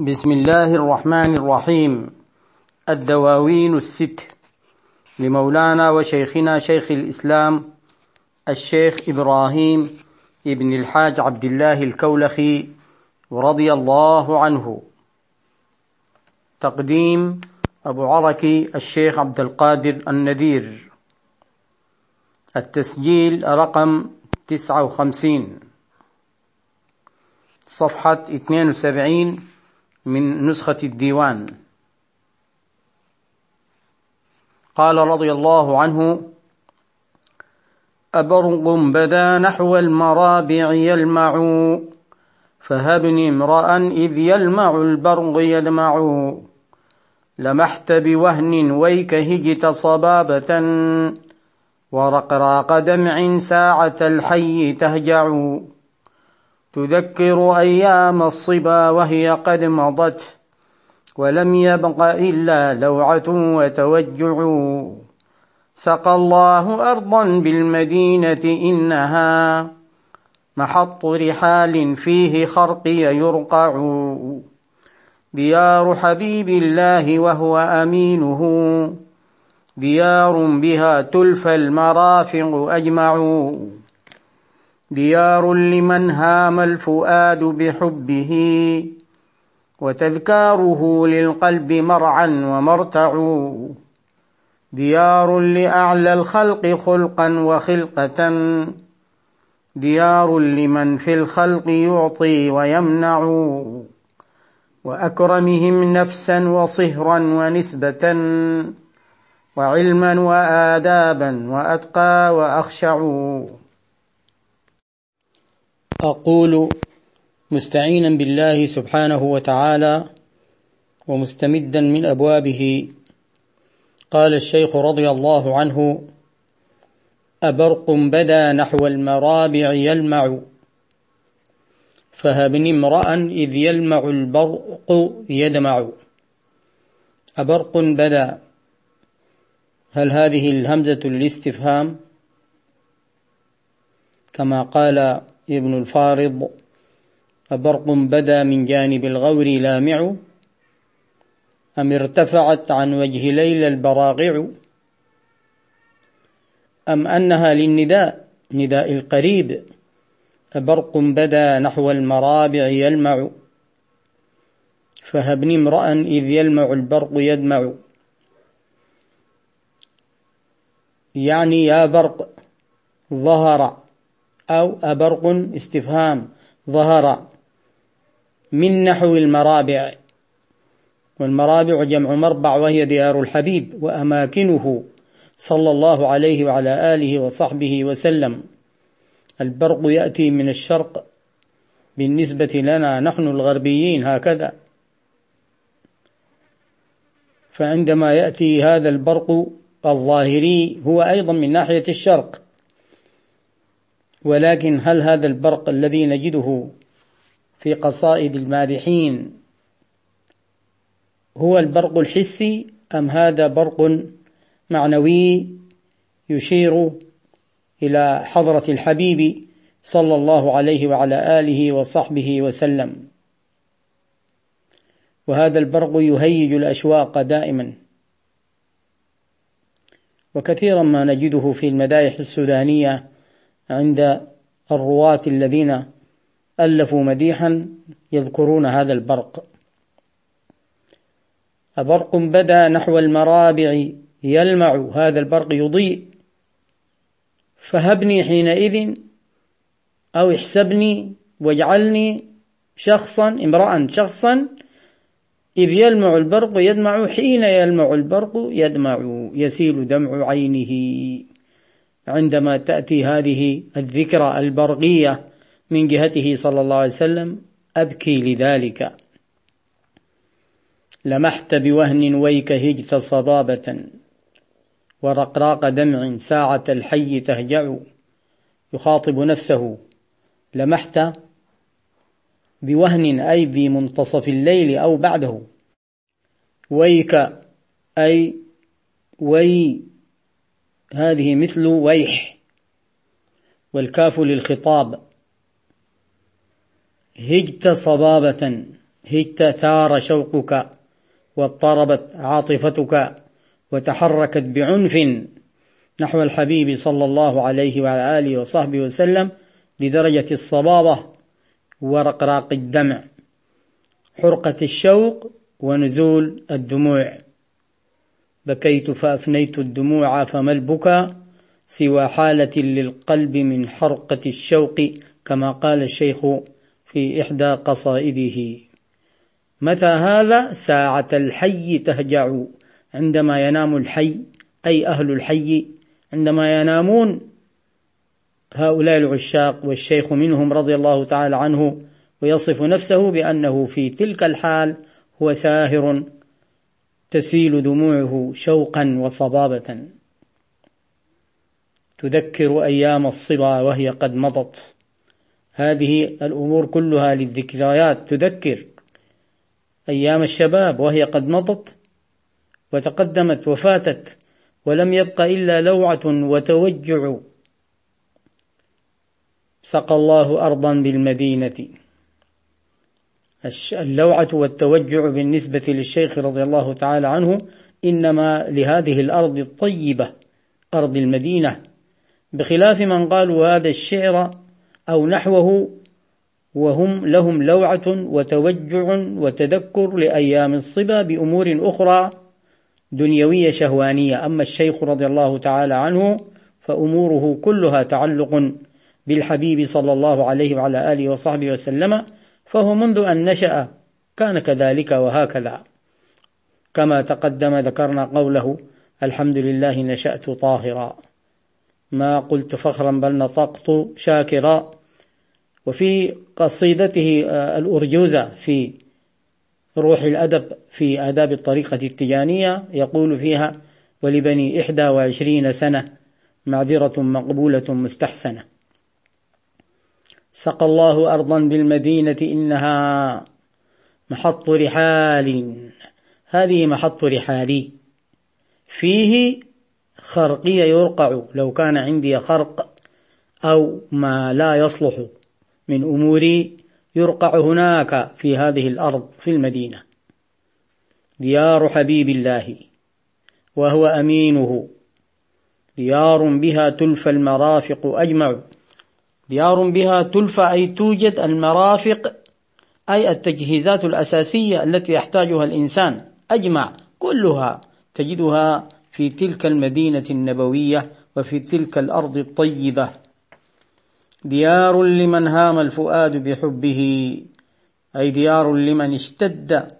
بسم الله الرحمن الرحيم. الدواوين الست. لمولانا وشيخنا شيخ الإسلام الشيخ إبراهيم ابن الحاج عبد الله الكولخي رضي الله عنه. تقديم أبو عركي الشيخ عبد القادر النذير. التسجيل رقم تسعة وخمسين. صفحة اثنين وسبعين. من نسخة الديوان. قال رضي الله عنه أبرق بدا نحو المرابع يلمع فهبني امرأ إذ يلمع البرق يدمع. لمحت بوهن ويك هجت صبابة ورقراق دمع ساعة الحي تهجع. تذكر أيام الصبا وهي قد مضت ولم يبق إلا لوعة وتوجع. سقى الله أرضا بالمدينة إنها محط رحال فيه خرقي يرقع. ديار حبيب الله وهو أمينه ديار بها تلفى المرافق أجمع. ديار لمن هام الفؤاد بحبه وتذكاره للقلب مرعا ومرتع ديار لأعلى الخلق خلقا وخلقة ديار لمن في الخلق يعطي ويمنع. وأكرمهم نفسا وصهرا ونسبة وعلما وآدابا وأتقى وأخشع. أقول مستعينا بالله سبحانه وتعالى ومستمدا من أبوابه. قال الشيخ رضي الله عنه أبرق بدا نحو المرابع يلمع. فهبني امرأ إذ يلمع البرق يدمع. أبرق بدا. هل هذه الهمزة الاستفهام؟ كما قال ابن الفارض أبرق بدا من جانب الغور لامع أم ارتفعت عن وجه ليل البراغع أم أنها للنداء نداء القريب أبرق بدا نحو المرابع يلمع فهبني امرأ إذ يلمع البرق يدمع. يعني يا برق ظهر أو أبرق استفهام ظهر من نحو المرابع. والمرابع جمع مربع وهي ديار الحبيب وأماكنه صلى الله عليه وعلى آله وصحبه وسلم. البرق يأتي من الشرق بالنسبة لنا نحن الغربيين هكذا. فعندما يأتي هذا البرق الظاهري هو أيضا من ناحية الشرق. ولكن هل هذا البرق الذي نجده في قصائد المادحين هو البرق الحسي أم هذا برق معنوي يشير إلى حضرة الحبيب صلى الله عليه وعلى آله وصحبه وسلم؟ وهذا البرق يهيج الأشواق دائما. وكثيرا ما نجده في المدايح السودانية عند الرواة الذين ألفوا مديحا يذكرون هذا البرق. برق بدا نحو المرابع يلمع هذا البرق يضيء. فهبني حينئذ أو احسبني واجعلني شخصا امرأ شخصا إذ يلمع البرق يدمع حين يلمع البرق يدمع يسيل دمع عينه. عندما تأتي هذه الذكرى البرقية من جهته صلى الله عليه وسلم أبكي لذلك. لمحت بوهن ويك هجت صبابة ورقراق دمع ساعة الحي تهجع. يخاطب نفسه. لمحت بوهن أي في منتصف الليل أو بعده. ويك أي وي هذه مثل ويح والكاف للخطاب. هجت صبابة هت ثار شوقك واضطربت عاطفتك وتحركت بعنف نحو الحبيب صلى الله عليه وعلى آله وصحبه وسلم لدرجة الصبابة ورقراق الدمع حرقة الشوق ونزول الدموع. بكيت فأفنيت الدموع فما البكى سوى حالة للقلب من حرقة الشوق كما قال الشيخ في إحدى قصائده. متى هذا؟ ساعة الحي تهجع. عندما ينام الحي أي أهل الحي عندما ينامون هؤلاء العشاق والشيخ منهم رضي الله تعالى عنه ويصف نفسه بأنه في تلك الحال هو ساهر تسيل دموعه شوقا وصبابة. تذكر أيام الصبا وهي قد مضت. هذه الأمور كلها للذكريات. تذكر أيام الشباب وهي قد مضت وتقدمت وفاتت ولم يبق إلا لوعة وتوجع. سقى الله ارضا بالمدينة. اللوعة والتوجع بالنسبة للشيخ رضي الله تعالى عنه إنما لهذه الأرض الطيبة أرض المدينة. بخلاف من قالوا هذا الشعر أو نحوه وهم لهم لوعة وتوجع وتذكر لأيام الصبا بأمور أخرى دنيوية شهوانية. أما الشيخ رضي الله تعالى عنه فأموره كلها تعلق بالحبيب صلى الله عليه وعلى آله وصحبه وسلم فهو منذ أن نشأ. كان كذلك وهكذا. كما تقدم ذكرنا قوله الحمد لله نشأت طاهرا. ما قلت فخرا بل نطقت شاكرا. وفي قصيدته آه، الأرجوزة في روح الأدب في آداب الطريقة التجانية يقول فيها ولبني إحدى وعشرين سنة معذرة مقبولة مستحسنة. سقى الله أرضا بالمدينة إنها محط رحال. هذه محط رحالي. فيه خرقية يرقع. لو كان عندي خرق أو ما لا يصلح من أموري يرقع هناك في هذه الأرض في المدينة. ديار حبيب الله وهو أمينه. ديار بها تلفى المرافق أجمع. ديار بها تلفى أي توجد المرافق أي التجهيزات الأساسية التي يحتاجها الإنسان. أجمع كلها. تجدها في تلك المدينة النبوية وفي تلك الأرض الطيبة. ديار لمن هام الفؤاد بحبه. أي ديار لمن اشتد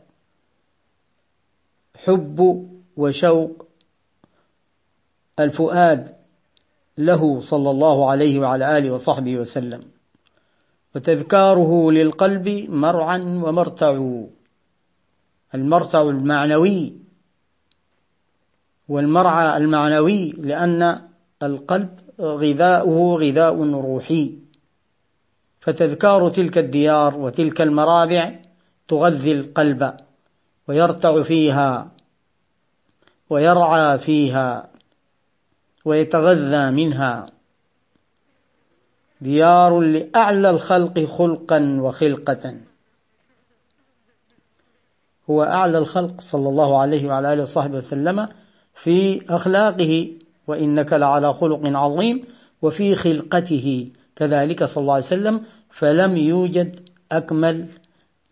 حب وشوق الفؤاد له صلى الله عليه وعلى آله وصحبه وسلم. وتذكاره للقلب مرعا ومرتع. المرتع المعنوي والمرعى المعنوي لأن القلب غذاؤه غذاء روحي. فتذكار تلك الديار وتلك المرابع تغذي القلب ويرتع فيها ويرعى فيها. ويتغذى منها. ديار لأعلى الخلق خلقا وخلقة. هو أعلى الخلق صلى الله عليه وعلى آله وصحبه وسلم في أخلاقه وإنك لعلى خلق عظيم وفي خلقته. كذلك صلى الله عليه وسلم فلم يوجد أكمل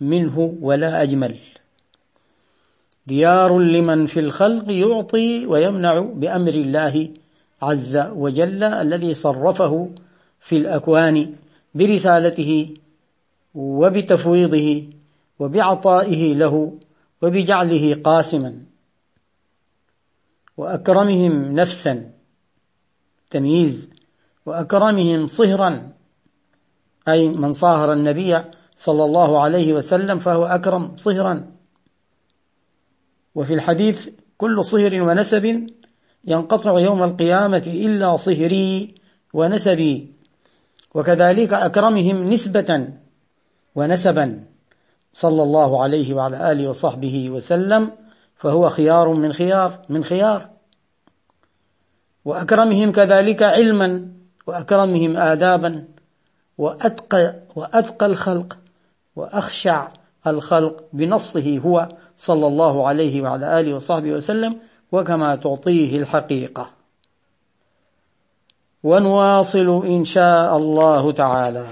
منه ولا أجمل. ديار لمن في الخلق يعطي ويمنع بأمر الله عز وجل الذي صرفه في الأكوان برسالته وبتفويضه وبعطائه له وبجعله قاسما وأكرمهم نفسا تمييز وأكرمهم صهرا أي من صاهر النبي صلى الله عليه وسلم فهو أكرم صهرا. وفي الحديث كل صهر ونسب ينقطع يوم القيامة إلا صهري ونسبي. وكذلك أكرمهم نسبة ونسبا. صلى الله عليه وعلى آله وصحبه وسلم. فهو خيار من خيار من خيار. وأكرمهم كذلك علما. وأكرمهم آدابا. وأتقى وأتقى الخلق. وأخشع الخلق بنصه هو. صلى الله عليه وعلى آله وصحبه وسلم. وكما تعطيه الحقيقة. ونواصل إن شاء الله تعالى.